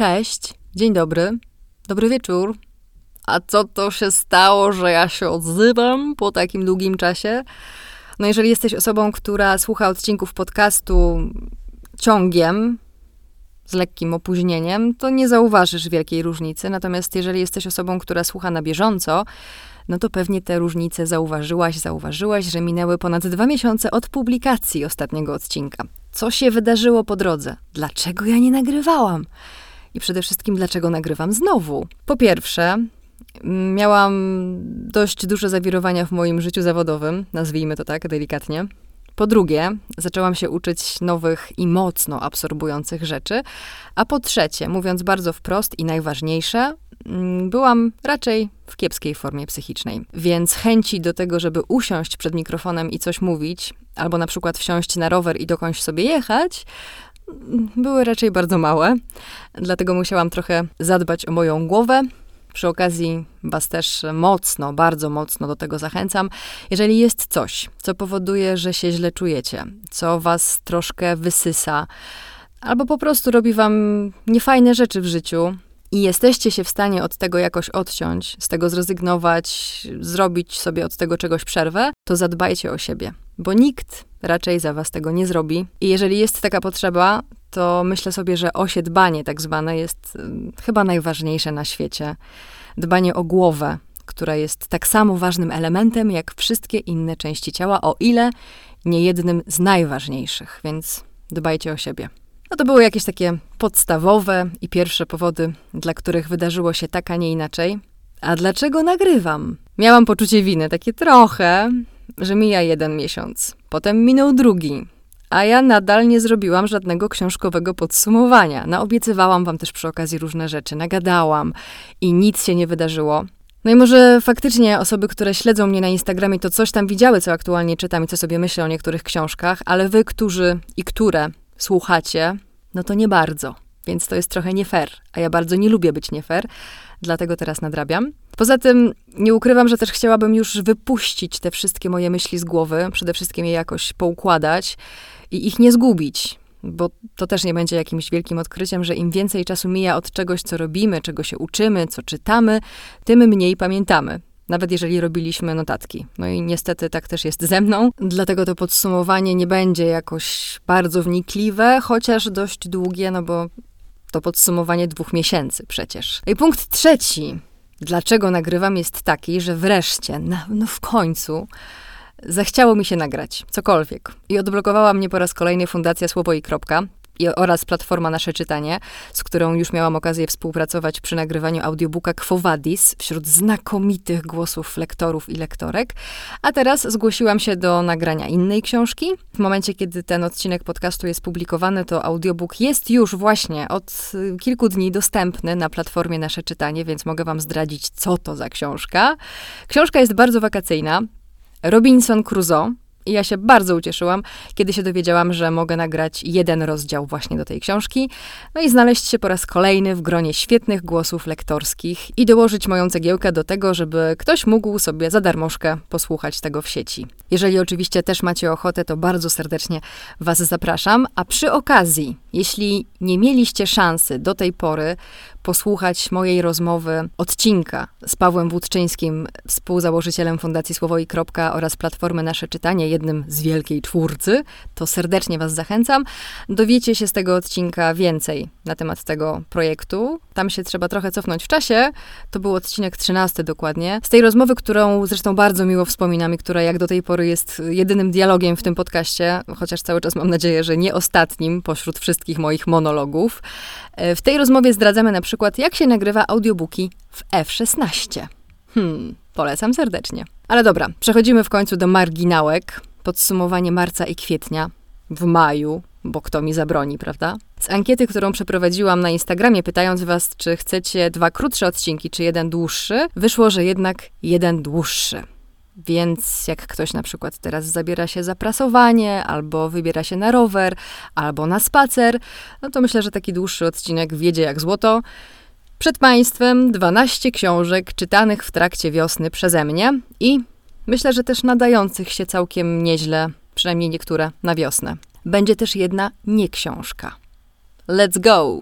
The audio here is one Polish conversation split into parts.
Cześć, dzień dobry, dobry wieczór. A co to się stało, że ja się odzywam po takim długim czasie? No, jeżeli jesteś osobą, która słucha odcinków podcastu ciągiem, z lekkim opóźnieniem, to nie zauważysz wielkiej różnicy. Natomiast jeżeli jesteś osobą, która słucha na bieżąco, no to pewnie te różnice zauważyłaś, zauważyłaś, że minęły ponad dwa miesiące od publikacji ostatniego odcinka. Co się wydarzyło po drodze? Dlaczego ja nie nagrywałam? I przede wszystkim, dlaczego nagrywam znowu? Po pierwsze, miałam dość duże zawirowania w moim życiu zawodowym, nazwijmy to tak delikatnie. Po drugie, zaczęłam się uczyć nowych i mocno absorbujących rzeczy. A po trzecie, mówiąc bardzo wprost i najważniejsze, mm, byłam raczej w kiepskiej formie psychicznej. Więc chęci do tego, żeby usiąść przed mikrofonem i coś mówić, albo na przykład wsiąść na rower i dokądś sobie jechać, były raczej bardzo małe. Dlatego musiałam trochę zadbać o moją głowę, przy okazji Was też mocno, bardzo mocno do tego zachęcam. Jeżeli jest coś, co powoduje, że się źle czujecie, co Was troszkę wysysa, albo po prostu robi Wam niefajne rzeczy w życiu, i jesteście się w stanie od tego jakoś odciąć, z tego zrezygnować, zrobić sobie od tego czegoś przerwę, to zadbajcie o siebie, bo nikt raczej za was tego nie zrobi. I jeżeli jest taka potrzeba, to myślę sobie, że osiedbanie tak zwane jest chyba najważniejsze na świecie. Dbanie o głowę, która jest tak samo ważnym elementem jak wszystkie inne części ciała, o ile nie jednym z najważniejszych, więc dbajcie o siebie. No to były jakieś takie podstawowe i pierwsze powody, dla których wydarzyło się tak, a nie inaczej. A dlaczego nagrywam? Miałam poczucie winy, takie trochę, że mija jeden miesiąc. Potem minął drugi, a ja nadal nie zrobiłam żadnego książkowego podsumowania. Naobiecywałam wam też przy okazji różne rzeczy, nagadałam i nic się nie wydarzyło. No i może faktycznie osoby, które śledzą mnie na Instagramie, to coś tam widziały, co aktualnie czytam i co sobie myślę o niektórych książkach, ale wy, którzy i które słuchacie, no to nie bardzo. Więc to jest trochę nie fair, a ja bardzo nie lubię być nie fair, dlatego teraz nadrabiam. Poza tym nie ukrywam, że też chciałabym już wypuścić te wszystkie moje myśli z głowy, przede wszystkim je jakoś poukładać i ich nie zgubić, bo to też nie będzie jakimś wielkim odkryciem, że im więcej czasu mija od czegoś, co robimy, czego się uczymy, co czytamy, tym mniej pamiętamy nawet jeżeli robiliśmy notatki. No i niestety tak też jest ze mną, dlatego to podsumowanie nie będzie jakoś bardzo wnikliwe, chociaż dość długie, no bo to podsumowanie dwóch miesięcy przecież. I punkt trzeci, dlaczego nagrywam, jest taki, że wreszcie, no, no w końcu, zachciało mi się nagrać cokolwiek. I odblokowała mnie po raz kolejny Fundacja Słowo i Kropka, oraz platforma Nasze Czytanie, z którą już miałam okazję współpracować przy nagrywaniu audiobooka Quo Vadis wśród znakomitych głosów lektorów i lektorek. A teraz zgłosiłam się do nagrania innej książki. W momencie, kiedy ten odcinek podcastu jest publikowany, to audiobook jest już właśnie od y, kilku dni dostępny na platformie Nasze Czytanie, więc mogę wam zdradzić, co to za książka. Książka jest bardzo wakacyjna. Robinson Crusoe i ja się bardzo ucieszyłam, kiedy się dowiedziałam, że mogę nagrać jeden rozdział właśnie do tej książki, no i znaleźć się po raz kolejny w gronie świetnych głosów lektorskich i dołożyć moją cegiełkę do tego, żeby ktoś mógł sobie za darmożkę posłuchać tego w sieci. Jeżeli oczywiście też macie ochotę, to bardzo serdecznie Was zapraszam. A przy okazji, jeśli nie mieliście szansy do tej pory posłuchać mojej rozmowy, odcinka z Pawłem Wódczyńskim, współzałożycielem Fundacji Słowo i Kropka oraz Platformy Nasze Czytanie, jednym z wielkiej czwórcy, to serdecznie Was zachęcam. Dowiecie się z tego odcinka więcej na temat tego projektu. Tam się trzeba trochę cofnąć w czasie. To był odcinek 13 dokładnie. Z tej rozmowy, którą zresztą bardzo miło wspominam i która jak do tej pory jest jedynym dialogiem w tym podcaście, chociaż cały czas mam nadzieję, że nie ostatnim pośród wszystkich moich monologów. E, w tej rozmowie zdradzamy na przykład, jak się nagrywa audiobooki w F16. Hmm, polecam serdecznie. Ale dobra, przechodzimy w końcu do marginałek. Podsumowanie marca i kwietnia w maju, bo kto mi zabroni, prawda? Z ankiety, którą przeprowadziłam na Instagramie, pytając was, czy chcecie dwa krótsze odcinki, czy jeden dłuższy, wyszło, że jednak jeden dłuższy. Więc jak ktoś na przykład teraz zabiera się za prasowanie, albo wybiera się na rower, albo na spacer, no to myślę, że taki dłuższy odcinek wiedzie jak złoto. Przed Państwem 12 książek czytanych w trakcie wiosny przeze mnie i myślę, że też nadających się całkiem nieźle, przynajmniej niektóre, na wiosnę. Będzie też jedna nie książka. Let's go!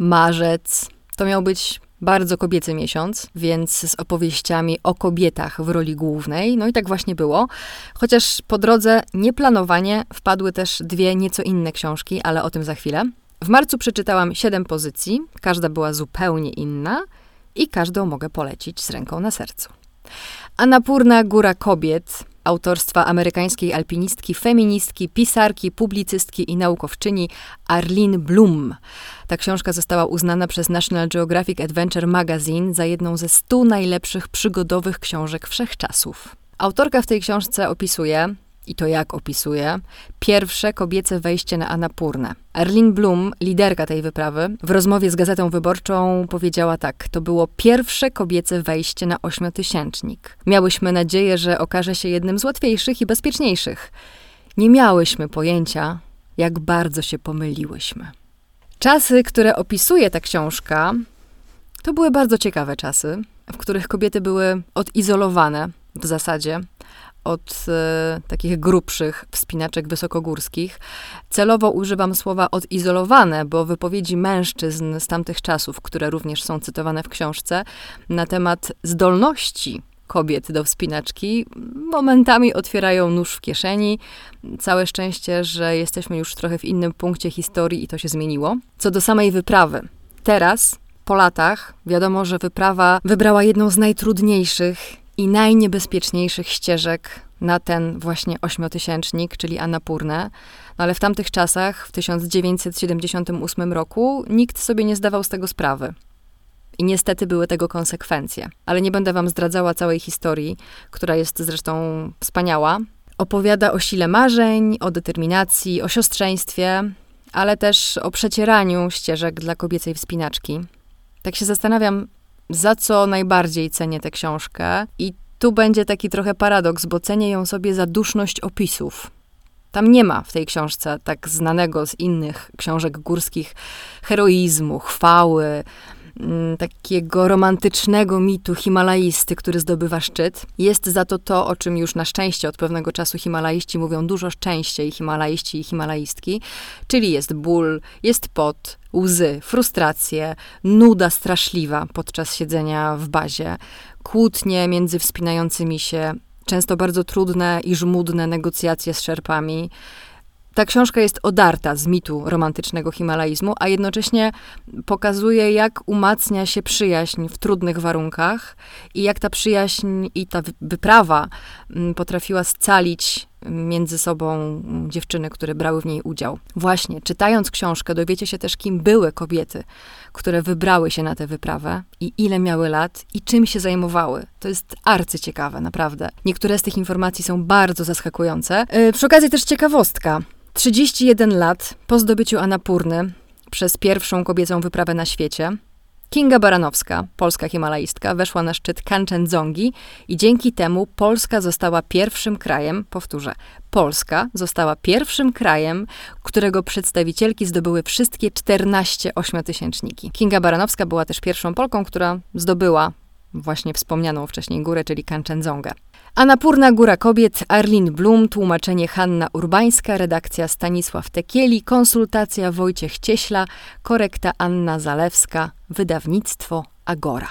marzec. To miał być bardzo kobiecy miesiąc, więc z opowieściami o kobietach w roli głównej. No i tak właśnie było. Chociaż po drodze nieplanowanie wpadły też dwie nieco inne książki, ale o tym za chwilę. W marcu przeczytałam siedem pozycji, każda była zupełnie inna i każdą mogę polecić z ręką na sercu. Anapurna Góra Kobiet autorstwa amerykańskiej alpinistki, feministki, pisarki, publicystki i naukowczyni Arlene Bloom. Ta książka została uznana przez National Geographic Adventure Magazine za jedną ze stu najlepszych przygodowych książek wszechczasów. Autorka w tej książce opisuje, i to jak opisuje, pierwsze kobiece wejście na Anapurnę. Erlin Blum, liderka tej wyprawy, w rozmowie z Gazetą Wyborczą powiedziała tak: To było pierwsze kobiece wejście na ośmiotysięcznik. Miałyśmy nadzieję, że okaże się jednym z łatwiejszych i bezpieczniejszych. Nie miałyśmy pojęcia, jak bardzo się pomyliłyśmy. Czasy, które opisuje ta książka, to były bardzo ciekawe czasy, w których kobiety były odizolowane w zasadzie od e, takich grubszych wspinaczek wysokogórskich. Celowo używam słowa odizolowane, bo wypowiedzi mężczyzn z tamtych czasów, które również są cytowane w książce, na temat zdolności kobiet do wspinaczki, momentami otwierają nóż w kieszeni. Całe szczęście, że jesteśmy już trochę w innym punkcie historii i to się zmieniło. Co do samej wyprawy. Teraz, po latach, wiadomo, że wyprawa wybrała jedną z najtrudniejszych i najniebezpieczniejszych ścieżek na ten właśnie ośmiotysięcznik, czyli Annapurnę. No ale w tamtych czasach, w 1978 roku, nikt sobie nie zdawał z tego sprawy. I niestety były tego konsekwencje. Ale nie będę wam zdradzała całej historii, która jest zresztą wspaniała. Opowiada o sile marzeń, o determinacji, o siostrzeństwie, ale też o przecieraniu ścieżek dla kobiecej wspinaczki. Tak się zastanawiam, za co najbardziej cenię tę książkę. I tu będzie taki trochę paradoks, bo cenię ją sobie za duszność opisów. Tam nie ma w tej książce tak znanego z innych książek górskich heroizmu, chwały, takiego romantycznego mitu himalaisty, który zdobywa szczyt. Jest za to to, o czym już na szczęście od pewnego czasu himalaiści mówią dużo częściej, himalaiści i himalaistki, czyli jest ból, jest pot, łzy, frustracje, nuda straszliwa podczas siedzenia w bazie, kłótnie między wspinającymi się, często bardzo trudne i żmudne negocjacje z szerpami, ta książka jest odarta z mitu romantycznego himalaizmu, a jednocześnie pokazuje, jak umacnia się przyjaźń w trudnych warunkach i jak ta przyjaźń i ta wyprawa mm, potrafiła scalić między sobą dziewczyny, które brały w niej udział. Właśnie, czytając książkę, dowiecie się też, kim były kobiety, które wybrały się na tę wyprawę i ile miały lat i czym się zajmowały. To jest arcyciekawe, naprawdę. Niektóre z tych informacji są bardzo zaskakujące. Yy, przy okazji też ciekawostka. 31 lat po zdobyciu Anapurny przez pierwszą kobiecą wyprawę na świecie, Kinga Baranowska, polska himalaistka, weszła na szczyt Kanchenjungi i dzięki temu Polska została pierwszym krajem, powtórzę, Polska została pierwszym krajem, którego przedstawicielki zdobyły wszystkie 14 ośmiotysięczniki. Kinga Baranowska była też pierwszą Polką, która zdobyła właśnie wspomnianą wcześniej górę, czyli Kanchenjungę. Anapurna Góra Kobiet, Arlin Blum, tłumaczenie Hanna Urbańska, redakcja Stanisław Tekieli, konsultacja Wojciech Cieśla, korekta Anna Zalewska, wydawnictwo Agora.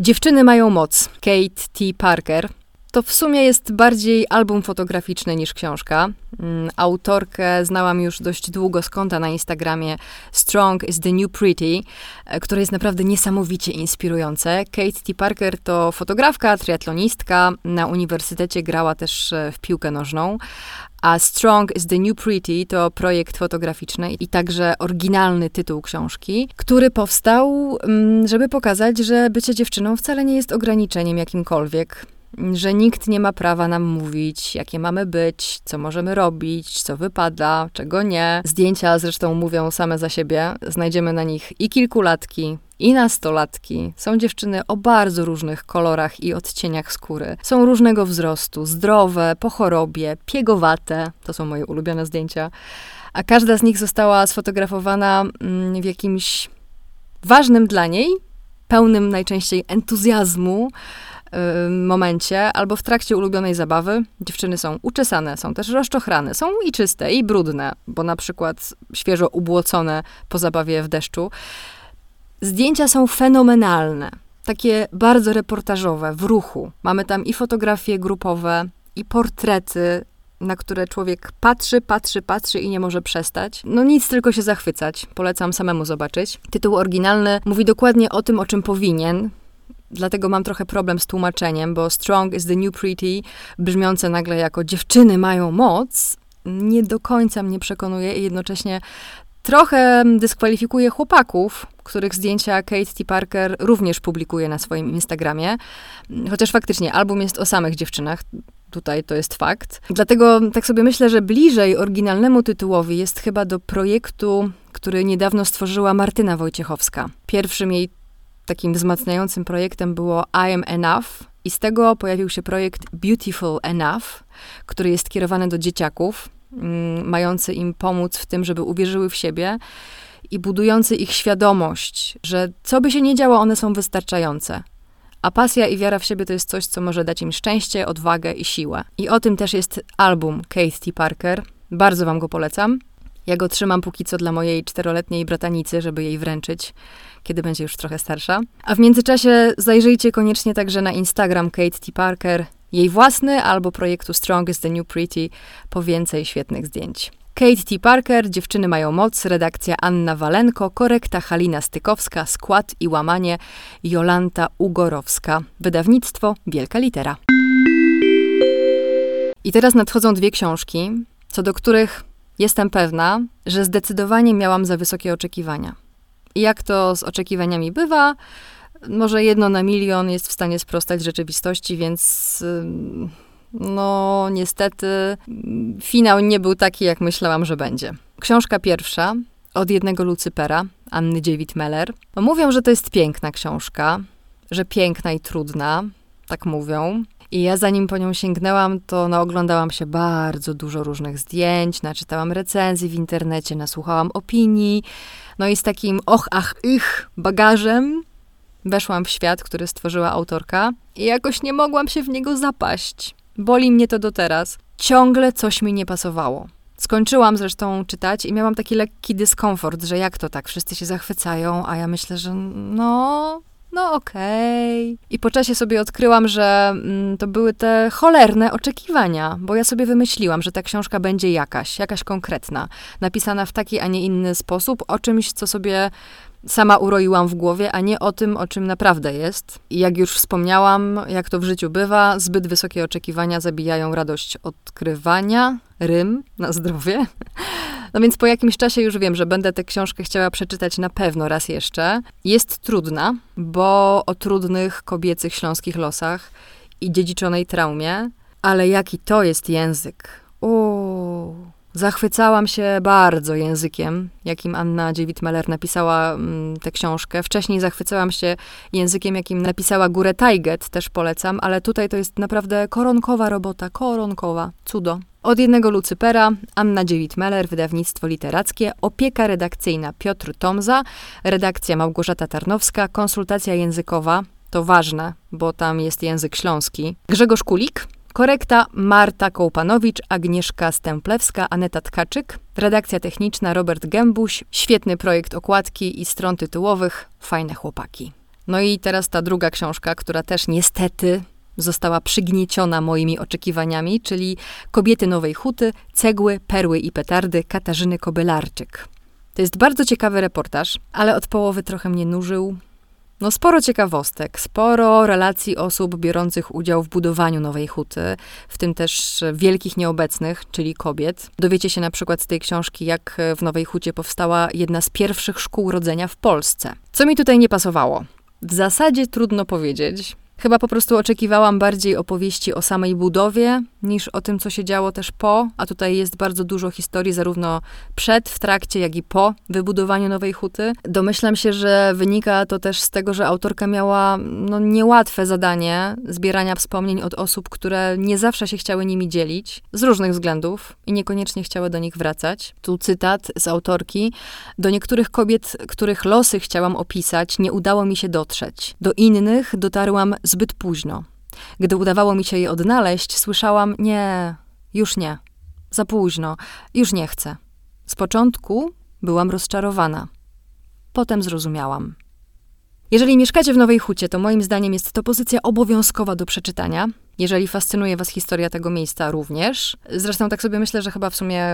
Dziewczyny mają moc. Kate T. Parker, to w sumie jest bardziej album fotograficzny niż książka. Mm, autorkę znałam już dość długo z konta na Instagramie Strong is the New Pretty, e, które jest naprawdę niesamowicie inspirujące. Kate T. Parker to fotografka, triatlonistka, na uniwersytecie grała też e, w piłkę nożną, a Strong is the New Pretty to projekt fotograficzny i także oryginalny tytuł książki, który powstał, mm, żeby pokazać, że bycie dziewczyną wcale nie jest ograniczeniem jakimkolwiek że nikt nie ma prawa nam mówić, jakie mamy być, co możemy robić, co wypada, czego nie. Zdjęcia zresztą mówią same za siebie. Znajdziemy na nich i kilkulatki, i nastolatki. Są dziewczyny o bardzo różnych kolorach i odcieniach skóry. Są różnego wzrostu, zdrowe, po chorobie, piegowate. To są moje ulubione zdjęcia. A każda z nich została sfotografowana mm, w jakimś ważnym dla niej, pełnym najczęściej entuzjazmu, momencie albo w trakcie ulubionej zabawy. Dziewczyny są uczesane, są też rozczochrane, są i czyste, i brudne, bo na przykład świeżo ubłocone po zabawie w deszczu. Zdjęcia są fenomenalne, takie bardzo reportażowe, w ruchu. Mamy tam i fotografie grupowe, i portrety, na które człowiek patrzy, patrzy, patrzy i nie może przestać. No nic, tylko się zachwycać. Polecam samemu zobaczyć. Tytuł oryginalny mówi dokładnie o tym, o czym powinien. Dlatego mam trochę problem z tłumaczeniem, bo Strong is the New Pretty, brzmiące nagle jako dziewczyny mają moc, nie do końca mnie przekonuje i jednocześnie trochę dyskwalifikuje chłopaków, których zdjęcia Kate T. Parker również publikuje na swoim Instagramie. Chociaż faktycznie album jest o samych dziewczynach, tutaj to jest fakt. Dlatego tak sobie myślę, że bliżej oryginalnemu tytułowi jest chyba do projektu, który niedawno stworzyła Martyna Wojciechowska. Pierwszym jej takim wzmacniającym projektem było I Am Enough i z tego pojawił się projekt Beautiful Enough, który jest kierowany do dzieciaków, mm, mający im pomóc w tym, żeby uwierzyły w siebie i budujący ich świadomość, że co by się nie działo, one są wystarczające. A pasja i wiara w siebie to jest coś, co może dać im szczęście, odwagę i siłę. I o tym też jest album Kate T. Parker. Bardzo wam go polecam. Ja go trzymam póki co dla mojej czteroletniej bratanicy, żeby jej wręczyć, kiedy będzie już trochę starsza. A w międzyczasie zajrzyjcie koniecznie także na Instagram Kate T. Parker, jej własny albo projektu Strong is the New Pretty po więcej świetnych zdjęć. Kate T. Parker, Dziewczyny mają moc, redakcja Anna Walenko, korekta Halina Stykowska, skład i łamanie Jolanta Ugorowska, wydawnictwo Wielka Litera. I teraz nadchodzą dwie książki, co do których jestem pewna, że zdecydowanie miałam za wysokie oczekiwania. I jak to z oczekiwaniami bywa, może jedno na milion jest w stanie sprostać rzeczywistości, więc no niestety finał nie był taki, jak myślałam, że będzie. Książka pierwsza od jednego Lucypera, Anny Dziewit-Meller. No, mówią, że to jest piękna książka, że piękna i trudna, tak mówią. I ja zanim po nią sięgnęłam, to no, oglądałam się bardzo dużo różnych zdjęć, naczytałam recenzji w internecie, nasłuchałam opinii. No i z takim och, ach, ich bagażem weszłam w świat, który stworzyła autorka i jakoś nie mogłam się w niego zapaść. Boli mnie to do teraz. Ciągle coś mi nie pasowało. Skończyłam zresztą czytać i miałam taki lekki dyskomfort, że jak to tak, wszyscy się zachwycają, a ja myślę, że no, no okej. Okay. I po czasie sobie odkryłam, że mm, to były te cholerne oczekiwania, bo ja sobie wymyśliłam, że ta książka będzie jakaś, jakaś konkretna, napisana w taki, a nie inny sposób, o czymś, co sobie sama uroiłam w głowie, a nie o tym, o czym naprawdę jest. I jak już wspomniałam, jak to w życiu bywa, zbyt wysokie oczekiwania zabijają radość odkrywania, rym na zdrowie. No więc po jakimś czasie już wiem, że będę tę książkę chciała przeczytać na pewno raz jeszcze. Jest trudna, bo o trudnych kobiecych śląskich losach i dziedziczonej traumie, ale jaki to jest język. Uuu. Zachwycałam się bardzo językiem, jakim Anna Dziewit-Meller napisała mm, tę książkę. Wcześniej zachwycałam się językiem, jakim napisała Górę Tajget, też polecam, ale tutaj to jest naprawdę koronkowa robota, koronkowa, cudo. Od jednego Lucypera, Anna Dziewit-Meller, wydawnictwo literackie, opieka redakcyjna Piotr Tomza, redakcja Małgorzata Tarnowska, konsultacja językowa, to ważne, bo tam jest język śląski. Grzegorz Kulik, Korekta Marta Kołpanowicz, Agnieszka Stemplewska, Aneta Tkaczyk, redakcja techniczna Robert Gębuś, świetny projekt okładki i stron tytułowych, fajne chłopaki. No i teraz ta druga książka, która też niestety została przygnieciona moimi oczekiwaniami, czyli Kobiety Nowej Huty, Cegły, Perły i Petardy Katarzyny Kobylarczyk. To jest bardzo ciekawy reportaż, ale od połowy trochę mnie nużył, no sporo ciekawostek, sporo relacji osób biorących udział w budowaniu Nowej Huty, w tym też wielkich nieobecnych, czyli kobiet. Dowiecie się na przykład z tej książki, jak w Nowej Hucie powstała jedna z pierwszych szkół rodzenia w Polsce. Co mi tutaj nie pasowało? W zasadzie trudno powiedzieć. Chyba po prostu oczekiwałam bardziej opowieści o samej budowie niż o tym, co się działo też po, a tutaj jest bardzo dużo historii zarówno przed, w trakcie, jak i po wybudowaniu Nowej Huty. Domyślam się, że wynika to też z tego, że autorka miała no, niełatwe zadanie zbierania wspomnień od osób, które nie zawsze się chciały nimi dzielić, z różnych względów i niekoniecznie chciały do nich wracać. Tu cytat z autorki. Do niektórych kobiet, których losy chciałam opisać, nie udało mi się dotrzeć. Do innych dotarłam zbyt późno. Gdy udawało mi się je odnaleźć, słyszałam: Nie, już nie, za późno, już nie chcę. Z początku byłam rozczarowana. Potem zrozumiałam. Jeżeli mieszkacie w Nowej Hucie, to moim zdaniem jest to pozycja obowiązkowa do przeczytania. Jeżeli fascynuje Was historia tego miejsca również. Zresztą tak sobie myślę, że chyba w sumie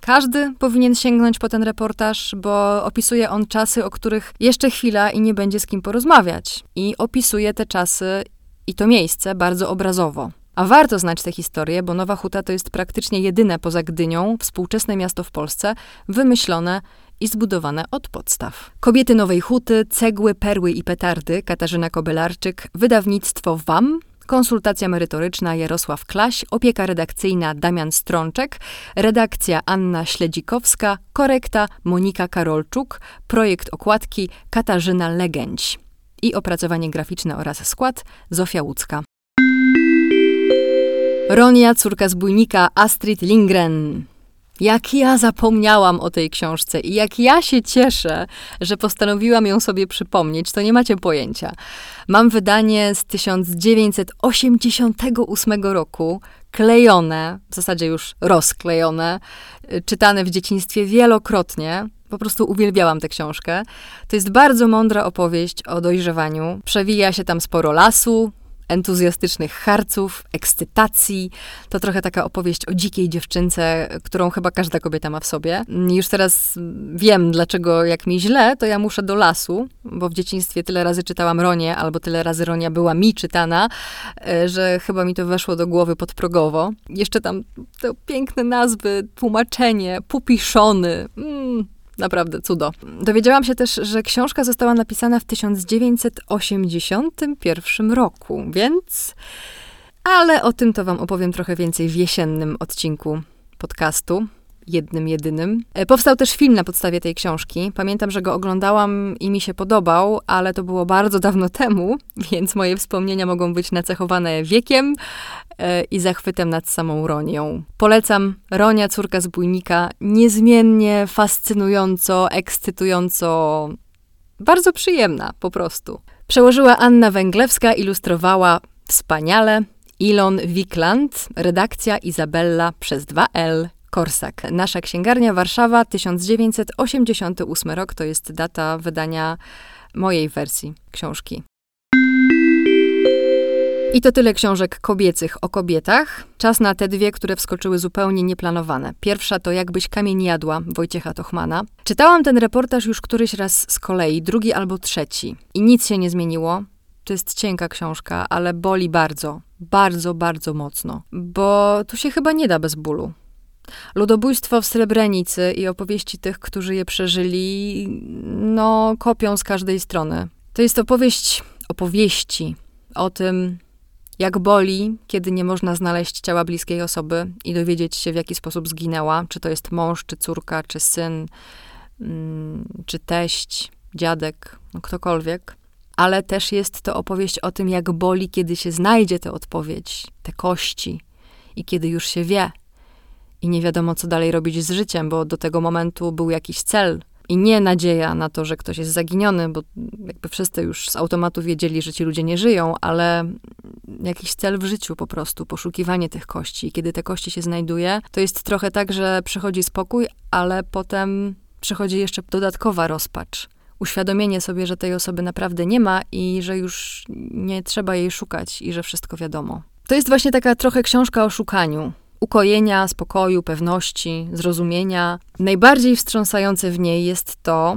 każdy powinien sięgnąć po ten reportaż, bo opisuje on czasy, o których jeszcze chwila i nie będzie z kim porozmawiać. I opisuje te czasy i to miejsce bardzo obrazowo. A warto znać tę historię, bo Nowa Huta to jest praktycznie jedyne poza Gdynią współczesne miasto w Polsce wymyślone i zbudowane od podstaw. Kobiety Nowej Huty, Cegły, Perły i Petardy, Katarzyna Kobelarczyk, wydawnictwo WAM, konsultacja merytoryczna Jarosław Klaś, opieka redakcyjna Damian Strączek, redakcja Anna Śledzikowska, korekta Monika Karolczuk, projekt okładki Katarzyna Legędź i opracowanie graficzne oraz skład Zofia Łódzka. Ronia, córka zbójnika Astrid Lindgren. Jak ja zapomniałam o tej książce i jak ja się cieszę, że postanowiłam ją sobie przypomnieć, to nie macie pojęcia. Mam wydanie z 1988 roku, klejone, w zasadzie już rozklejone, czytane w dzieciństwie wielokrotnie. Po prostu uwielbiałam tę książkę. To jest bardzo mądra opowieść o dojrzewaniu. Przewija się tam sporo lasu, entuzjastycznych harców, ekscytacji. To trochę taka opowieść o dzikiej dziewczynce, którą chyba każda kobieta ma w sobie. Już teraz wiem, dlaczego jak mi źle, to ja muszę do lasu, bo w dzieciństwie tyle razy czytałam Ronię, albo tyle razy Ronia była mi czytana, e, że chyba mi to weszło do głowy podprogowo. Jeszcze tam te piękne nazwy, tłumaczenie, pupiszony. Mm Naprawdę cudo. Dowiedziałam się też, że książka została napisana w 1981 roku, więc. Ale o tym to Wam opowiem trochę więcej w jesiennym odcinku podcastu jednym, jedynym. E, powstał też film na podstawie tej książki. Pamiętam, że go oglądałam i mi się podobał, ale to było bardzo dawno temu, więc moje wspomnienia mogą być nacechowane wiekiem e, i zachwytem nad samą Ronią. Polecam Ronia, córka zbójnika, niezmiennie, fascynująco, ekscytująco, bardzo przyjemna po prostu. Przełożyła Anna Węglewska, ilustrowała wspaniale. Ilon Wikland, redakcja Izabella przez 2L Korsak. Nasza księgarnia Warszawa 1988 rok to jest data wydania mojej wersji książki. I to tyle książek kobiecych o kobietach. Czas na te dwie, które wskoczyły zupełnie nieplanowane. Pierwsza to Jakbyś kamień jadła Wojciecha Tochmana. Czytałam ten reportaż już któryś raz z kolei, drugi albo trzeci. I nic się nie zmieniło. To jest cienka książka, ale boli bardzo, bardzo, bardzo mocno. Bo tu się chyba nie da bez bólu. Ludobójstwo w Srebrenicy i opowieści tych, którzy je przeżyli, no, kopią z każdej strony. To jest opowieść, opowieści o tym, jak boli, kiedy nie można znaleźć ciała bliskiej osoby i dowiedzieć się, w jaki sposób zginęła, czy to jest mąż, czy córka, czy syn, mm, czy teść, dziadek, no ktokolwiek. Ale też jest to opowieść o tym, jak boli, kiedy się znajdzie tę odpowiedź, te kości i kiedy już się wie, i nie wiadomo, co dalej robić z życiem, bo do tego momentu był jakiś cel i nie nadzieja na to, że ktoś jest zaginiony, bo jakby wszyscy już z automatu wiedzieli, że ci ludzie nie żyją, ale jakiś cel w życiu po prostu, poszukiwanie tych kości. I kiedy te kości się znajduje, to jest trochę tak, że przychodzi spokój, ale potem przychodzi jeszcze dodatkowa rozpacz. Uświadomienie sobie, że tej osoby naprawdę nie ma i że już nie trzeba jej szukać i że wszystko wiadomo. To jest właśnie taka trochę książka o szukaniu ukojenia, spokoju, pewności, zrozumienia. Najbardziej wstrząsające w niej jest to,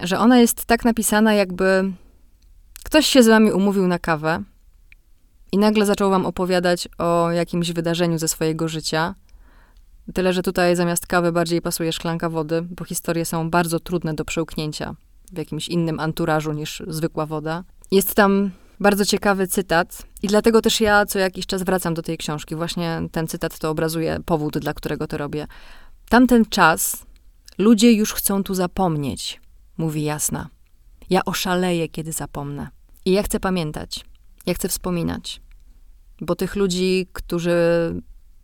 że ona jest tak napisana, jakby ktoś się z wami umówił na kawę i nagle zaczął wam opowiadać o jakimś wydarzeniu ze swojego życia. Tyle, że tutaj zamiast kawy bardziej pasuje szklanka wody, bo historie są bardzo trudne do przełknięcia w jakimś innym anturażu niż zwykła woda. Jest tam bardzo ciekawy cytat i dlatego też ja co jakiś czas wracam do tej książki. Właśnie ten cytat to obrazuje powód, dla którego to robię. Tamten czas ludzie już chcą tu zapomnieć, mówi Jasna. Ja oszaleję, kiedy zapomnę. I ja chcę pamiętać, ja chcę wspominać, bo tych ludzi, którzy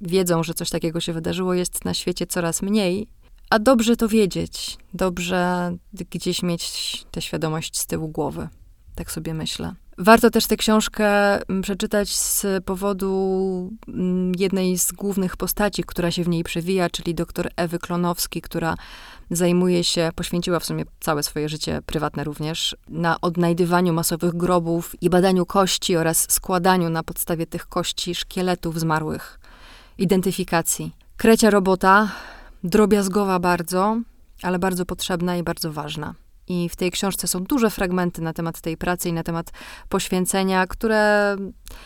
wiedzą, że coś takiego się wydarzyło, jest na świecie coraz mniej, a dobrze to wiedzieć, dobrze gdzieś mieć tę świadomość z tyłu głowy. Tak sobie myślę. Warto też tę książkę mm, przeczytać z powodu mm, jednej z głównych postaci, która się w niej przewija, czyli dr Ewy Klonowski, która zajmuje się, poświęciła w sumie całe swoje życie prywatne również, na odnajdywaniu masowych grobów i badaniu kości oraz składaniu na podstawie tych kości szkieletów zmarłych, identyfikacji. Krecia robota, drobiazgowa bardzo, ale bardzo potrzebna i bardzo ważna. I w tej książce są duże fragmenty na temat tej pracy i na temat poświęcenia, które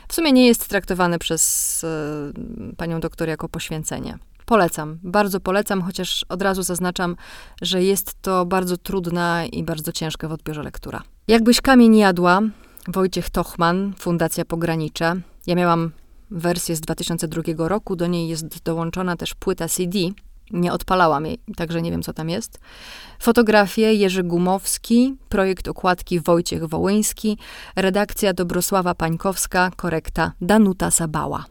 w sumie nie jest traktowane przez y, panią doktor jako poświęcenie. Polecam, bardzo polecam, chociaż od razu zaznaczam, że jest to bardzo trudna i bardzo ciężka w odbiorze lektura. Jakbyś kamień jadła, Wojciech Tochman, Fundacja Pogranicze. Ja miałam wersję z 2002 roku, do niej jest dołączona też płyta CD, nie odpalałam jej, także nie wiem, co tam jest. Fotografie Jerzy Gumowski, projekt okładki Wojciech Wołyński, redakcja Dobrosława Pańkowska, korekta Danuta Sabała.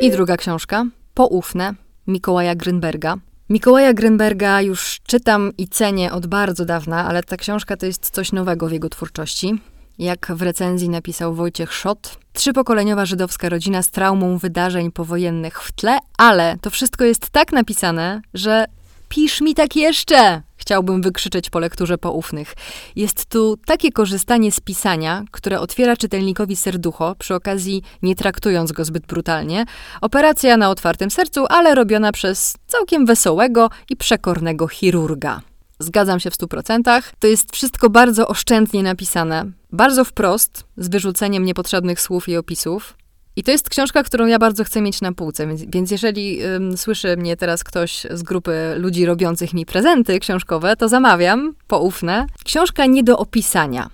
I druga książka, Poufne, Mikołaja Grynberga. Mikołaja Grynberga już czytam i cenię od bardzo dawna, ale ta książka to jest coś nowego w jego twórczości. Jak w recenzji napisał Wojciech Szot, trzypokoleniowa żydowska rodzina z traumą wydarzeń powojennych w tle, ale to wszystko jest tak napisane, że pisz mi tak jeszcze! Chciałbym wykrzyczeć po lekturze poufnych. Jest tu takie korzystanie z pisania, które otwiera czytelnikowi serducho, przy okazji nie traktując go zbyt brutalnie. Operacja na otwartym sercu, ale robiona przez całkiem wesołego i przekornego chirurga. Zgadzam się w stu procentach. To jest wszystko bardzo oszczędnie napisane, bardzo wprost, z wyrzuceniem niepotrzebnych słów i opisów. I to jest książka, którą ja bardzo chcę mieć na półce, więc, więc jeżeli ym, słyszy mnie teraz ktoś z grupy ludzi robiących mi prezenty książkowe, to zamawiam, poufne. Książka nie do opisania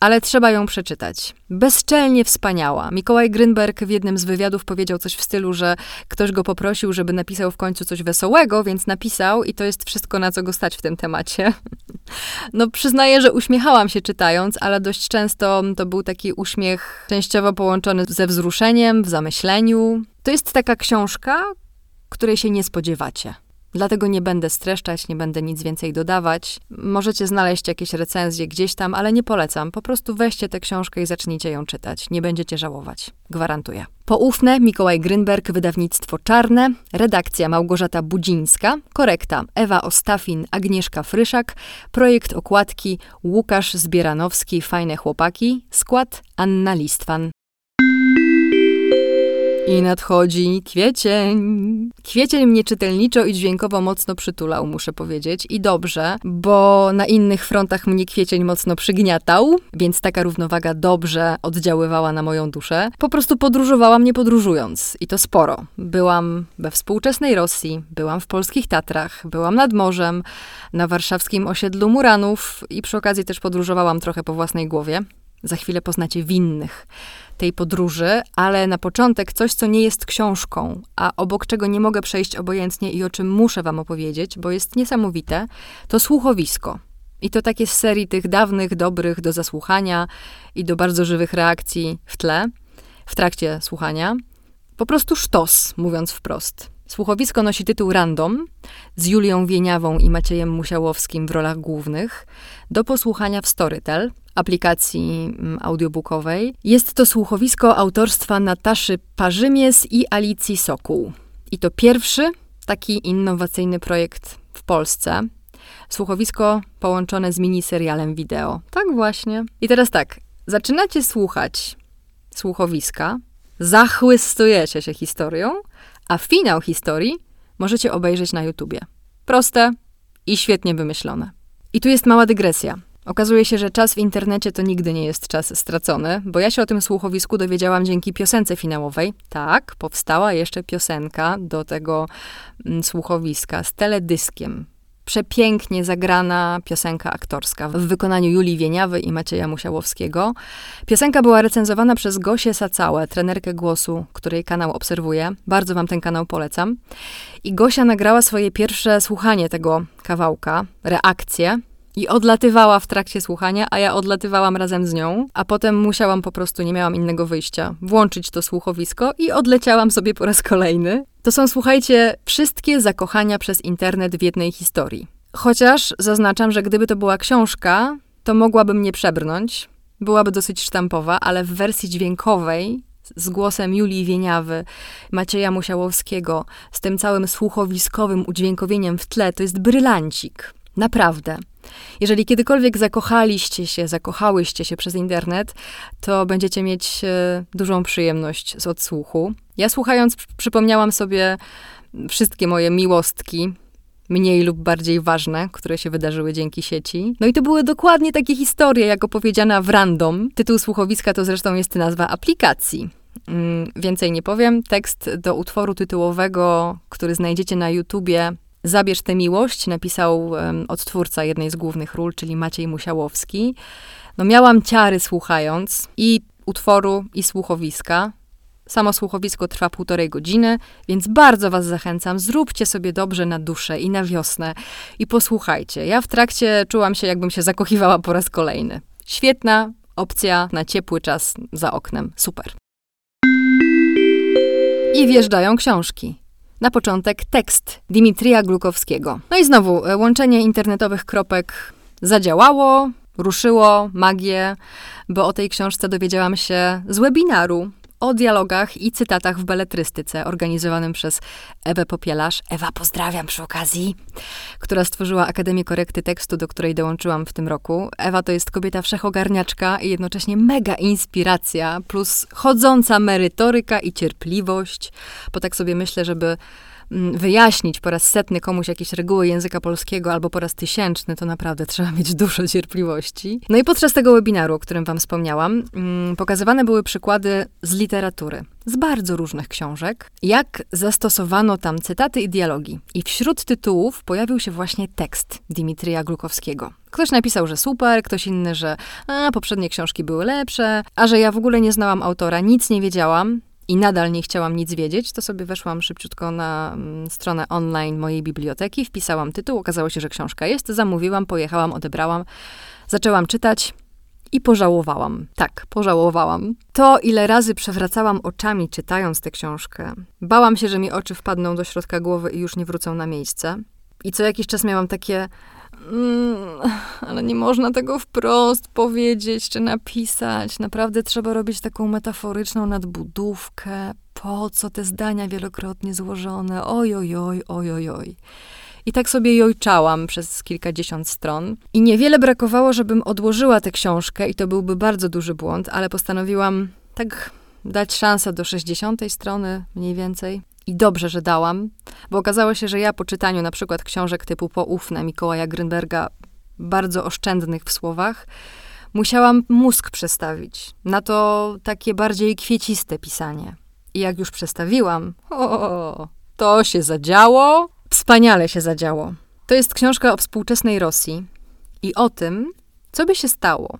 ale trzeba ją przeczytać. Bezczelnie wspaniała. Mikołaj Grynberg w jednym z wywiadów powiedział coś w stylu, że ktoś go poprosił, żeby napisał w końcu coś wesołego, więc napisał i to jest wszystko, na co go stać w tym temacie. No, przyznaję, że uśmiechałam się czytając, ale dość często to był taki uśmiech częściowo połączony ze wzruszeniem, w zamyśleniu. To jest taka książka, której się nie spodziewacie. Dlatego nie będę streszczać, nie będę nic więcej dodawać. Możecie znaleźć jakieś recenzje gdzieś tam, ale nie polecam. Po prostu weźcie tę książkę i zacznijcie ją czytać. Nie będziecie żałować. Gwarantuję. Poufne Mikołaj Grynberg, wydawnictwo Czarne, redakcja Małgorzata Budzińska, korekta Ewa Ostafin, Agnieszka Fryszak, projekt okładki Łukasz Zbieranowski, Fajne Chłopaki, skład Anna Listwan. I nadchodzi kwiecień. Kwiecień mnie czytelniczo i dźwiękowo mocno przytulał, muszę powiedzieć. I dobrze, bo na innych frontach mnie kwiecień mocno przygniatał, więc taka równowaga dobrze oddziaływała na moją duszę. Po prostu podróżowałam nie podróżując. I to sporo. Byłam we współczesnej Rosji, byłam w polskich Tatrach, byłam nad morzem, na warszawskim osiedlu Muranów i przy okazji też podróżowałam trochę po własnej głowie. Za chwilę poznacie winnych tej podróży, ale na początek coś, co nie jest książką, a obok czego nie mogę przejść obojętnie i o czym muszę wam opowiedzieć, bo jest niesamowite, to słuchowisko. I to takie z serii tych dawnych, dobrych do zasłuchania i do bardzo żywych reakcji w tle, w trakcie słuchania. Po prostu sztos, mówiąc wprost. Słuchowisko nosi tytuł Random z Julią Wieniawą i Maciejem Musiałowskim w rolach głównych do posłuchania w Storytel, aplikacji mm, audiobookowej. Jest to słuchowisko autorstwa Nataszy Parzymies i Alicji Sokół. I to pierwszy taki innowacyjny projekt w Polsce. Słuchowisko połączone z miniserialem wideo. Tak właśnie. I teraz tak, zaczynacie słuchać słuchowiska, zachłystujecie się historią, a finał historii możecie obejrzeć na YouTubie. Proste i świetnie wymyślone. I tu jest mała dygresja. Okazuje się, że czas w internecie to nigdy nie jest czas stracony, bo ja się o tym słuchowisku dowiedziałam dzięki piosence finałowej. Tak, powstała jeszcze piosenka do tego mm, słuchowiska z teledyskiem. Przepięknie zagrana piosenka aktorska w wykonaniu Julii Wieniawy i Macieja Musiałowskiego. Piosenka była recenzowana przez Gosię Sacałę, trenerkę głosu, której kanał obserwuję. Bardzo wam ten kanał polecam. I Gosia nagrała swoje pierwsze słuchanie tego kawałka, reakcję i odlatywała w trakcie słuchania, a ja odlatywałam razem z nią, a potem musiałam po prostu, nie miałam innego wyjścia, włączyć to słuchowisko i odleciałam sobie po raz kolejny. To są, słuchajcie, wszystkie zakochania przez internet w jednej historii. Chociaż zaznaczam, że gdyby to była książka, to mogłabym nie przebrnąć. Byłaby dosyć sztampowa, ale w wersji dźwiękowej z głosem Julii Wieniawy, Macieja Musiałowskiego, z tym całym słuchowiskowym udźwiękowieniem w tle, to jest brylancik. Naprawdę. Jeżeli kiedykolwiek zakochaliście się, zakochałyście się przez internet, to będziecie mieć e, dużą przyjemność z odsłuchu. Ja słuchając, przypomniałam sobie wszystkie moje miłostki, mniej lub bardziej ważne, które się wydarzyły dzięki sieci. No i to były dokładnie takie historie, jak opowiedziana w random. Tytuł słuchowiska to zresztą jest nazwa aplikacji. Mm, więcej nie powiem. Tekst do utworu tytułowego, który znajdziecie na YouTubie, Zabierz tę miłość, napisał um, odtwórca jednej z głównych ról, czyli Maciej Musiałowski. No miałam ciary słuchając i utworu, i słuchowiska. Samo słuchowisko trwa półtorej godziny, więc bardzo Was zachęcam, zróbcie sobie dobrze na duszę i na wiosnę i posłuchajcie. Ja w trakcie czułam się, jakbym się zakochiwała po raz kolejny. Świetna opcja na ciepły czas za oknem. Super. I wjeżdżają książki. Na początek tekst Dimitrija Glukowskiego. No i znowu, e, łączenie internetowych kropek zadziałało, ruszyło magię, bo o tej książce dowiedziałam się z webinaru o dialogach i cytatach w beletrystyce organizowanym przez Ewę Popielarz. Ewa, pozdrawiam przy okazji, która stworzyła Akademię Korekty Tekstu, do której dołączyłam w tym roku. Ewa to jest kobieta wszechogarniaczka i jednocześnie mega inspiracja, plus chodząca merytoryka i cierpliwość, bo tak sobie myślę, żeby wyjaśnić po raz setny komuś jakieś reguły języka polskiego albo po raz tysięczny, to naprawdę trzeba mieć dużo cierpliwości. No i podczas tego webinaru, o którym wam wspomniałam, mm, pokazywane były przykłady z literatury, z bardzo różnych książek, jak zastosowano tam cytaty i dialogi. I wśród tytułów pojawił się właśnie tekst Dimitrija Glukowskiego. Ktoś napisał, że super, ktoś inny, że a, poprzednie książki były lepsze, a że ja w ogóle nie znałam autora, nic nie wiedziałam, i nadal nie chciałam nic wiedzieć, to sobie weszłam szybciutko na mm, stronę online mojej biblioteki, wpisałam tytuł, okazało się, że książka jest, zamówiłam, pojechałam, odebrałam, zaczęłam czytać i pożałowałam. Tak, pożałowałam. To, ile razy przewracałam oczami czytając tę książkę. Bałam się, że mi oczy wpadną do środka głowy i już nie wrócą na miejsce. I co jakiś czas miałam takie Mm, ale nie można tego wprost powiedzieć czy napisać. Naprawdę trzeba robić taką metaforyczną nadbudówkę. Po co te zdania wielokrotnie złożone? Oj, oj, oj, oj, oj, oj. I tak sobie jojczałam przez kilkadziesiąt stron. I niewiele brakowało, żebym odłożyła tę książkę, i to byłby bardzo duży błąd, ale postanowiłam tak dać szansę do 60 strony mniej więcej. I dobrze, że dałam, bo okazało się, że ja po czytaniu na przykład książek typu Poufne Mikołaja Grynberga, bardzo oszczędnych w słowach, musiałam mózg przestawić na to takie bardziej kwieciste pisanie. I jak już przestawiłam, o, to się zadziało. Wspaniale się zadziało. To jest książka o współczesnej Rosji i o tym, co by się stało,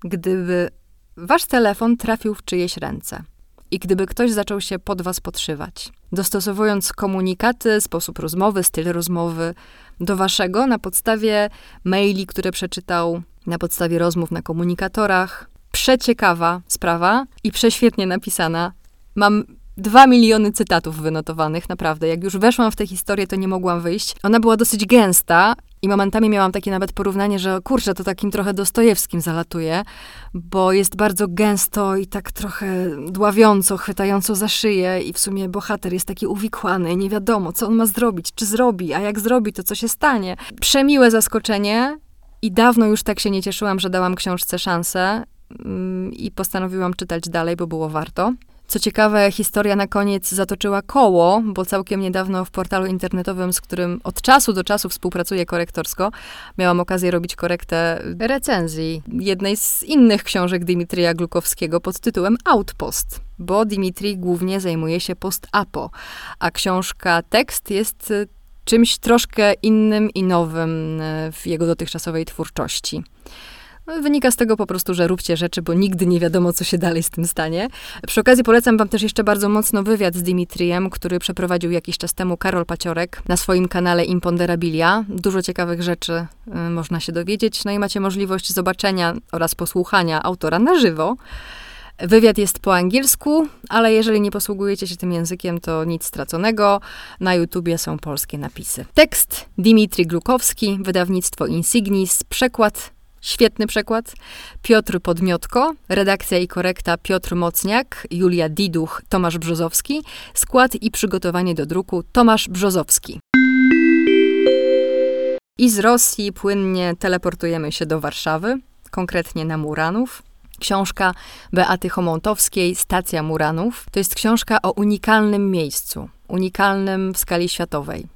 gdyby wasz telefon trafił w czyjeś ręce i gdyby ktoś zaczął się pod was podszywać dostosowując komunikaty, sposób rozmowy, styl rozmowy do waszego na podstawie maili, które przeczytał, na podstawie rozmów na komunikatorach. Przeciekawa sprawa i prześwietnie napisana. Mam dwa miliony cytatów wynotowanych, naprawdę. Jak już weszłam w tę historię, to nie mogłam wyjść. Ona była dosyć gęsta i momentami miałam takie nawet porównanie, że kurczę, to takim trochę Dostojewskim zalatuje, bo jest bardzo gęsto i tak trochę dławiąco, chwytająco za szyję i w sumie bohater jest taki uwikłany, nie wiadomo, co on ma zrobić, czy zrobi, a jak zrobi, to co się stanie. Przemiłe zaskoczenie i dawno już tak się nie cieszyłam, że dałam książce szansę mm, i postanowiłam czytać dalej, bo było warto. Co ciekawe, historia na koniec zatoczyła koło, bo całkiem niedawno w portalu internetowym, z którym od czasu do czasu współpracuję korektorsko, miałam okazję robić korektę recenzji jednej z innych książek Dimitrija Glukowskiego pod tytułem Outpost, bo Dimitri głównie zajmuje się post-apo, a książka tekst jest y, czymś troszkę innym i nowym y, w jego dotychczasowej twórczości. Wynika z tego po prostu, że róbcie rzeczy, bo nigdy nie wiadomo, co się dalej z tym stanie. Przy okazji polecam wam też jeszcze bardzo mocno wywiad z Dimitrijem, który przeprowadził jakiś czas temu Karol Paciorek na swoim kanale Imponderabilia. Dużo ciekawych rzeczy y, można się dowiedzieć. No i macie możliwość zobaczenia oraz posłuchania autora na żywo. Wywiad jest po angielsku, ale jeżeli nie posługujecie się tym językiem, to nic straconego. Na YouTubie są polskie napisy. Tekst Dimitri Glukowski, wydawnictwo Insignis, przekład Świetny przekład. Piotr Podmiotko, redakcja i korekta Piotr Mocniak, Julia Diduch, Tomasz Brzozowski, skład i przygotowanie do druku Tomasz Brzozowski. I z Rosji płynnie teleportujemy się do Warszawy, konkretnie na Muranów. Książka Beaty Homontowskiej Stacja Muranów to jest książka o unikalnym miejscu, unikalnym w skali światowej.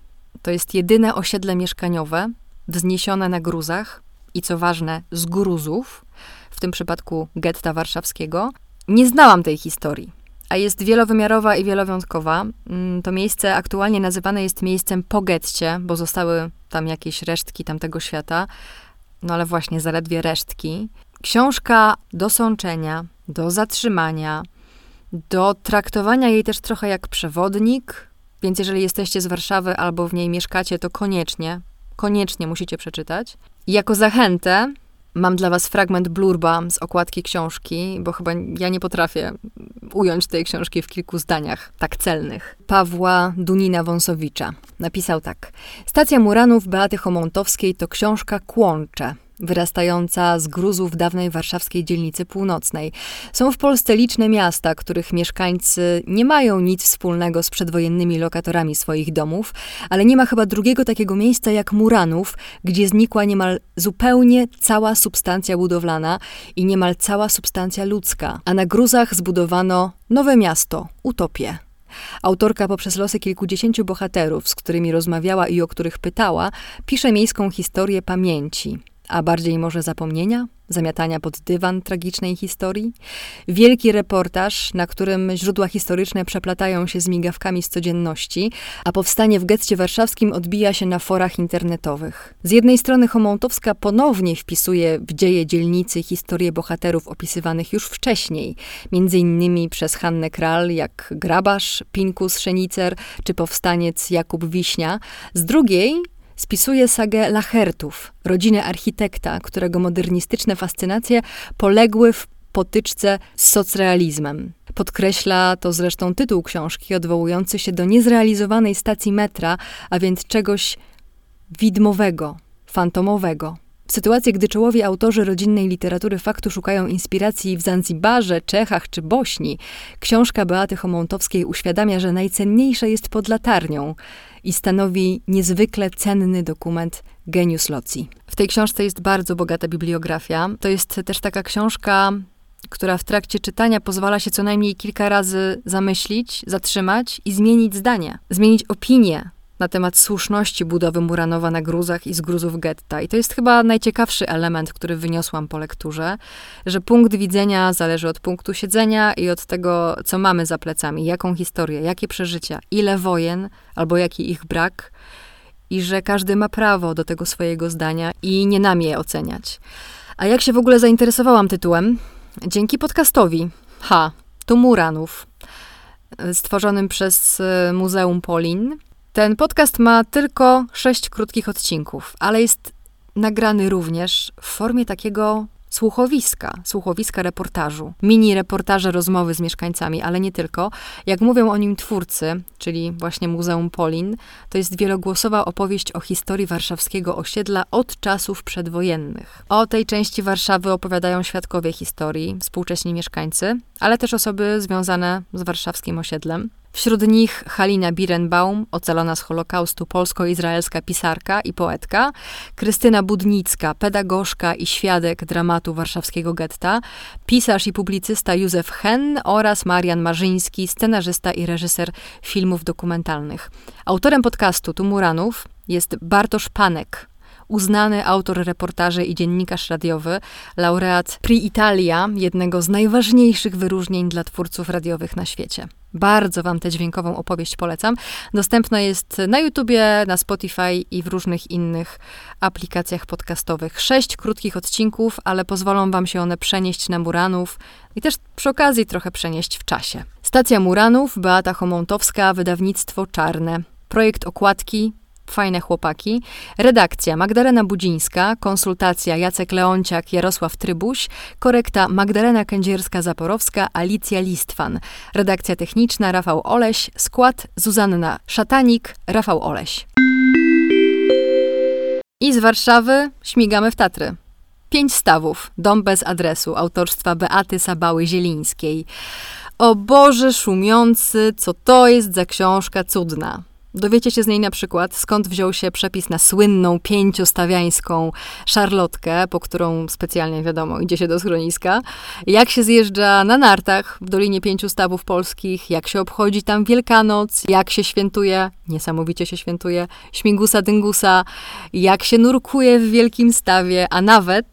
To jest jedyne osiedle mieszkaniowe wzniesione na gruzach i co ważne, z gruzów, w tym przypadku getta warszawskiego. Nie znałam tej historii, a jest wielowymiarowa i wielowiątkowa. Mm, to miejsce aktualnie nazywane jest miejscem po getcie, bo zostały tam jakieś resztki tamtego świata, no ale właśnie zaledwie resztki. Książka do sączenia, do zatrzymania, do traktowania jej też trochę jak przewodnik, więc jeżeli jesteście z Warszawy albo w niej mieszkacie, to koniecznie, koniecznie musicie przeczytać. Jako zachętę mam dla was fragment blurba z okładki książki, bo chyba ja nie potrafię ująć tej książki w kilku zdaniach tak celnych. Pawła Dunina-Wąsowicza napisał tak. Stacja Muranów Beaty Homontowskiej to książka kłącze – wyrastająca z gruzów dawnej warszawskiej dzielnicy północnej. Są w Polsce liczne miasta, których mieszkańcy nie mają nic wspólnego z przedwojennymi lokatorami swoich domów, ale nie ma chyba drugiego takiego miejsca jak Muranów, gdzie znikła niemal zupełnie cała substancja budowlana i niemal cała substancja ludzka, a na gruzach zbudowano nowe miasto, utopię. Autorka poprzez losy kilkudziesięciu bohaterów, z którymi rozmawiała i o których pytała, pisze miejską historię pamięci a bardziej może zapomnienia, zamiatania pod dywan tragicznej historii. Wielki reportaż, na którym źródła historyczne przeplatają się z migawkami z codzienności, a powstanie w getcie warszawskim odbija się na forach internetowych. Z jednej strony Homontowska ponownie wpisuje w dzieje dzielnicy historię bohaterów opisywanych już wcześniej, między innymi przez Hannę Kral, jak Grabasz, Pinkus Szenicer czy powstaniec Jakub Wiśnia. Z drugiej spisuje sagę Lachertów, rodzinę architekta, którego modernistyczne fascynacje poległy w potyczce z socrealizmem. Podkreśla to zresztą tytuł książki, odwołujący się do niezrealizowanej stacji metra, a więc czegoś widmowego, fantomowego. W sytuacji, gdy czołowi autorzy rodzinnej literatury faktu szukają inspiracji w Zanzibarze, Czechach czy Bośni, książka Beaty Homontowskiej uświadamia, że najcenniejsze jest pod latarnią i stanowi niezwykle cenny dokument genius loci. W tej książce jest bardzo bogata bibliografia. To jest też taka książka, która w trakcie czytania pozwala się co najmniej kilka razy zamyślić, zatrzymać i zmienić zdanie, zmienić opinię na temat słuszności budowy Muranowa na gruzach i z gruzów getta. I to jest chyba najciekawszy element, który wyniosłam po lekturze, że punkt widzenia zależy od punktu siedzenia i od tego, co mamy za plecami, jaką historię, jakie przeżycia, ile wojen albo jaki ich brak, i że każdy ma prawo do tego swojego zdania i nie nam je oceniać. A jak się w ogóle zainteresowałam tytułem? Dzięki podcastowi. Ha, tu Muranów, stworzonym przez e, Muzeum Polin ten podcast ma tylko sześć krótkich odcinków, ale jest nagrany również w formie takiego słuchowiska, słuchowiska reportażu, mini reportaże rozmowy z mieszkańcami, ale nie tylko. Jak mówią o nim twórcy, czyli właśnie Muzeum Polin, to jest wielogłosowa opowieść o historii warszawskiego osiedla od czasów przedwojennych. O tej części Warszawy opowiadają świadkowie historii, współcześni mieszkańcy, ale też osoby związane z warszawskim osiedlem. Wśród nich Halina Birenbaum, ocalona z Holokaustu, polsko-izraelska pisarka i poetka, Krystyna Budnicka, pedagogzka i świadek dramatu warszawskiego getta, pisarz i publicysta Józef Hen oraz Marian Marzyński, scenarzysta i reżyser filmów dokumentalnych. Autorem podcastu Tumuranów jest Bartosz Panek, uznany autor reportaży i dziennikarz radiowy, laureat Pri Italia, jednego z najważniejszych wyróżnień dla twórców radiowych na świecie. Bardzo Wam tę dźwiękową opowieść polecam. Dostępna jest na YouTubie, na Spotify i w różnych innych aplikacjach podcastowych. Sześć krótkich odcinków, ale pozwolą Wam się one przenieść na Muranów i też przy okazji trochę przenieść w czasie. Stacja Muranów, Beata Homontowska, wydawnictwo Czarne. Projekt okładki Fajne chłopaki. Redakcja Magdalena Budzińska, konsultacja Jacek Leonciak, Jarosław Trybuś, korekta Magdalena Kędzierska-Zaporowska, Alicja Listwan. Redakcja techniczna Rafał Oleś, skład Zuzanna Szatanik, Rafał Oleś. I z Warszawy śmigamy w Tatry. Pięć stawów. Dom bez adresu. Autorstwa Beaty Sabały-Zielińskiej. O Boże szumiący, co to jest za książka cudna. Dowiecie się z niej na przykład, skąd wziął się przepis na słynną pięciostawiańską szarlotkę, po którą specjalnie, wiadomo, idzie się do schroniska, jak się zjeżdża na nartach w Dolinie Pięciu Stawów Polskich, jak się obchodzi tam Wielkanoc, jak się świętuje, niesamowicie się świętuje, śmigusa dyngusa, jak się nurkuje w Wielkim Stawie, a nawet,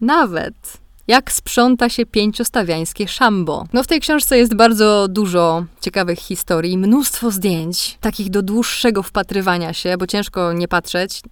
nawet jak sprząta się pięciostawiańskie szambo. No w tej książce jest bardzo dużo ciekawych historii, mnóstwo zdjęć, takich do dłuższego wpatrywania się, bo ciężko nie patrzeć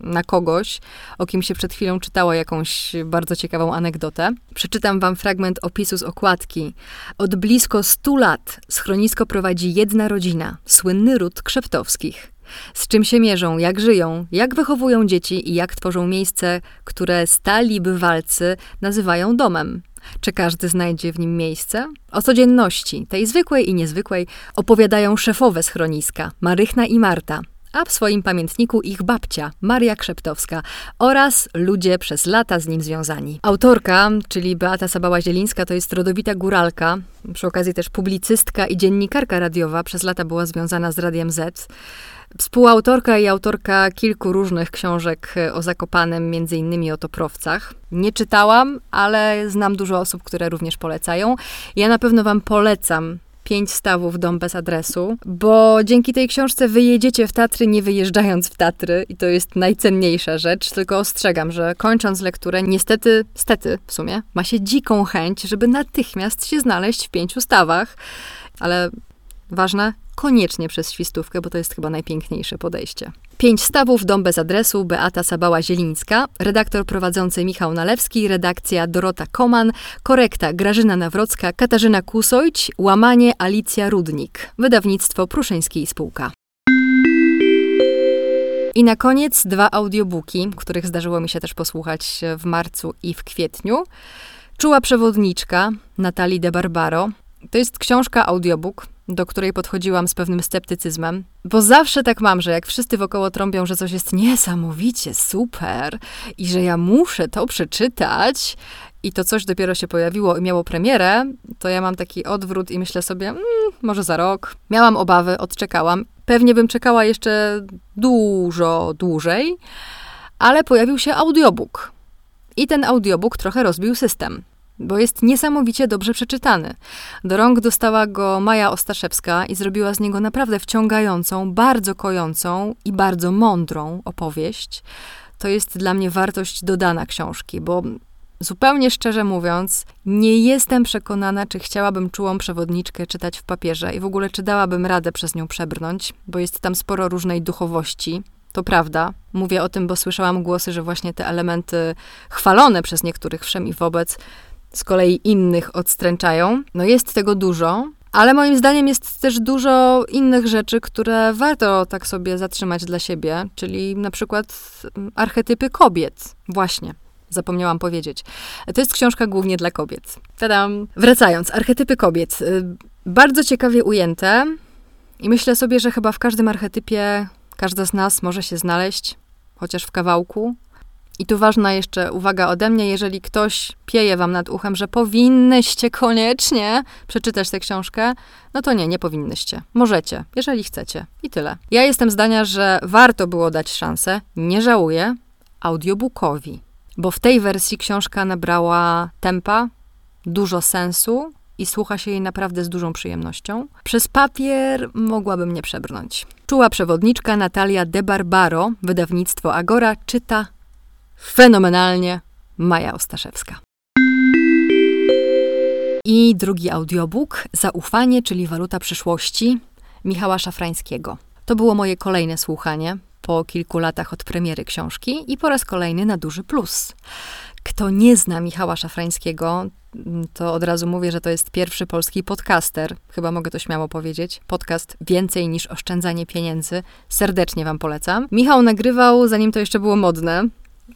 na kogoś, o kim się przed chwilą czytało jakąś bardzo ciekawą anegdotę. Przeczytam wam fragment opisu z okładki. Od blisko stu lat schronisko prowadzi jedna rodzina, słynny ród Krzeptowskich. Z czym się mierzą, jak żyją, jak wychowują dzieci i jak tworzą miejsce, które stali bywalcy nazywają domem. Czy każdy znajdzie w nim miejsce? O codzienności, tej zwykłej i niezwykłej, opowiadają szefowe schroniska, Marychna i Marta, a w swoim pamiętniku ich babcia, Maria Krzeptowska oraz ludzie przez lata z nim związani. Autorka, czyli Beata Sabała-Zielińska, to jest rodowita góralka, przy okazji też publicystka i dziennikarka radiowa, przez lata była związana z Radiem Z. Współautorka i autorka kilku różnych książek o Zakopanem, między innymi o Toprowcach. Nie czytałam, ale znam dużo osób, które również polecają. Ja na pewno wam polecam Pięć stawów Dom bez adresu, bo dzięki tej książce wyjedziecie w Tatry, nie wyjeżdżając w Tatry i to jest najcenniejsza rzecz, tylko ostrzegam, że kończąc lekturę, niestety, stety w sumie, ma się dziką chęć, żeby natychmiast się znaleźć w pięciu stawach, ale ważne, koniecznie przez świstówkę, bo to jest chyba najpiękniejsze podejście. Pięć stawów, dom bez adresu, Beata Sabała-Zielińska, redaktor prowadzący Michał Nalewski, redakcja Dorota Koman, korekta Grażyna Nawrocka, Katarzyna Kusojć, łamanie Alicja Rudnik, wydawnictwo Pruszyński i Spółka. I na koniec dwa audiobooki, których zdarzyło mi się też posłuchać w marcu i w kwietniu. Czuła przewodniczka Natalii de Barbaro. To jest książka audiobook, do której podchodziłam z pewnym sceptycyzmem, bo zawsze tak mam, że jak wszyscy wokoło trąbią, że coś jest niesamowicie super i że ja muszę to przeczytać i to coś dopiero się pojawiło i miało premierę, to ja mam taki odwrót i myślę sobie, mm, może za rok. Miałam obawy, odczekałam. Pewnie bym czekała jeszcze dużo dłużej, ale pojawił się audiobook. I ten audiobook trochę rozbił system bo jest niesamowicie dobrze przeczytany. Do rąk dostała go Maja Ostaszewska i zrobiła z niego naprawdę wciągającą, bardzo kojącą i bardzo mądrą opowieść. To jest dla mnie wartość dodana książki, bo zupełnie szczerze mówiąc, nie jestem przekonana, czy chciałabym czułą przewodniczkę czytać w papierze i w ogóle czy dałabym radę przez nią przebrnąć, bo jest tam sporo różnej duchowości. To prawda. Mówię o tym, bo słyszałam głosy, że właśnie te elementy chwalone przez niektórych wszem i wobec z kolei innych odstręczają. No jest tego dużo, ale moim zdaniem jest też dużo innych rzeczy, które warto tak sobie zatrzymać dla siebie, czyli na przykład mm, archetypy kobiet. Właśnie. Zapomniałam powiedzieć. To jest książka głównie dla kobiet. Tadam. Wracając, archetypy kobiet. Y, bardzo ciekawie ujęte i myślę sobie, że chyba w każdym archetypie każda z nas może się znaleźć, chociaż w kawałku. I tu ważna jeszcze uwaga ode mnie, jeżeli ktoś pieje wam nad uchem, że powinnyście koniecznie przeczytać tę książkę, no to nie, nie powinnyście. Możecie, jeżeli chcecie. I tyle. Ja jestem zdania, że warto było dać szansę, nie żałuję, audiobookowi, bo w tej wersji książka nabrała tempa, dużo sensu i słucha się jej naprawdę z dużą przyjemnością. Przez papier mogłabym nie przebrnąć. Czuła przewodniczka Natalia De Barbaro, wydawnictwo Agora, czyta fenomenalnie Maja Ostaszewska. I drugi audiobook, Zaufanie, czyli waluta przyszłości, Michała Szafrańskiego. To było moje kolejne słuchanie po kilku latach od premiery książki i po raz kolejny na duży plus. Kto nie zna Michała Szafrańskiego, to od razu mówię, że to jest pierwszy polski podcaster. Chyba mogę to śmiało powiedzieć. Podcast więcej niż oszczędzanie pieniędzy. Serdecznie wam polecam. Michał nagrywał, zanim to jeszcze było modne,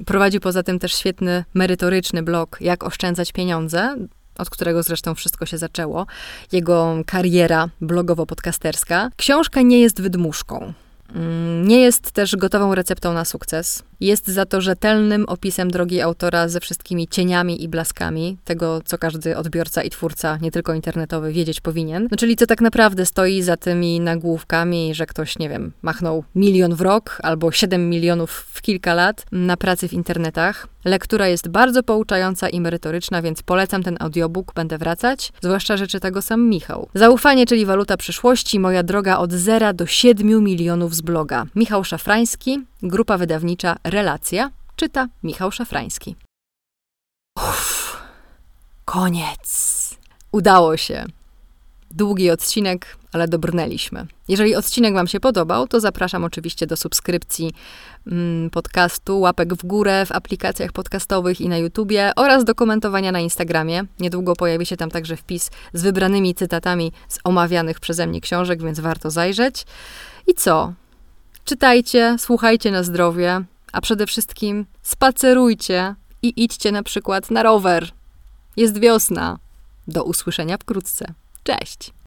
Prowadził poza tym też świetny, merytoryczny blog Jak oszczędzać pieniądze, od którego zresztą wszystko się zaczęło. Jego kariera blogowo-podcasterska. Książka nie jest wydmuszką. Mm, nie jest też gotową receptą na sukces. Jest za to rzetelnym opisem drogi autora ze wszystkimi cieniami i blaskami, tego co każdy odbiorca i twórca, nie tylko internetowy, wiedzieć powinien. No, czyli co tak naprawdę stoi za tymi nagłówkami, że ktoś, nie wiem, machnął milion w rok albo 7 milionów w kilka lat na pracy w internetach. Lektura jest bardzo pouczająca i merytoryczna, więc polecam ten audiobook, będę wracać, zwłaszcza, że czyta go sam Michał. Zaufanie, czyli waluta przyszłości, moja droga od zera do 7 milionów z bloga. Michał Szafrański, grupa wydawnicza Relacja, czyta Michał Szafrański. Uff, koniec. Udało się. Długi odcinek, ale dobrnęliśmy. Jeżeli odcinek Wam się podobał, to zapraszam oczywiście do subskrypcji mm, podcastu, łapek w górę w aplikacjach podcastowych i na YouTubie oraz do komentowania na Instagramie. Niedługo pojawi się tam także wpis z wybranymi cytatami z omawianych przeze mnie książek, więc warto zajrzeć. I co? Czytajcie, słuchajcie na zdrowie, a przede wszystkim spacerujcie i idźcie na przykład na rower. Jest wiosna. Do usłyszenia wkrótce. Cześć!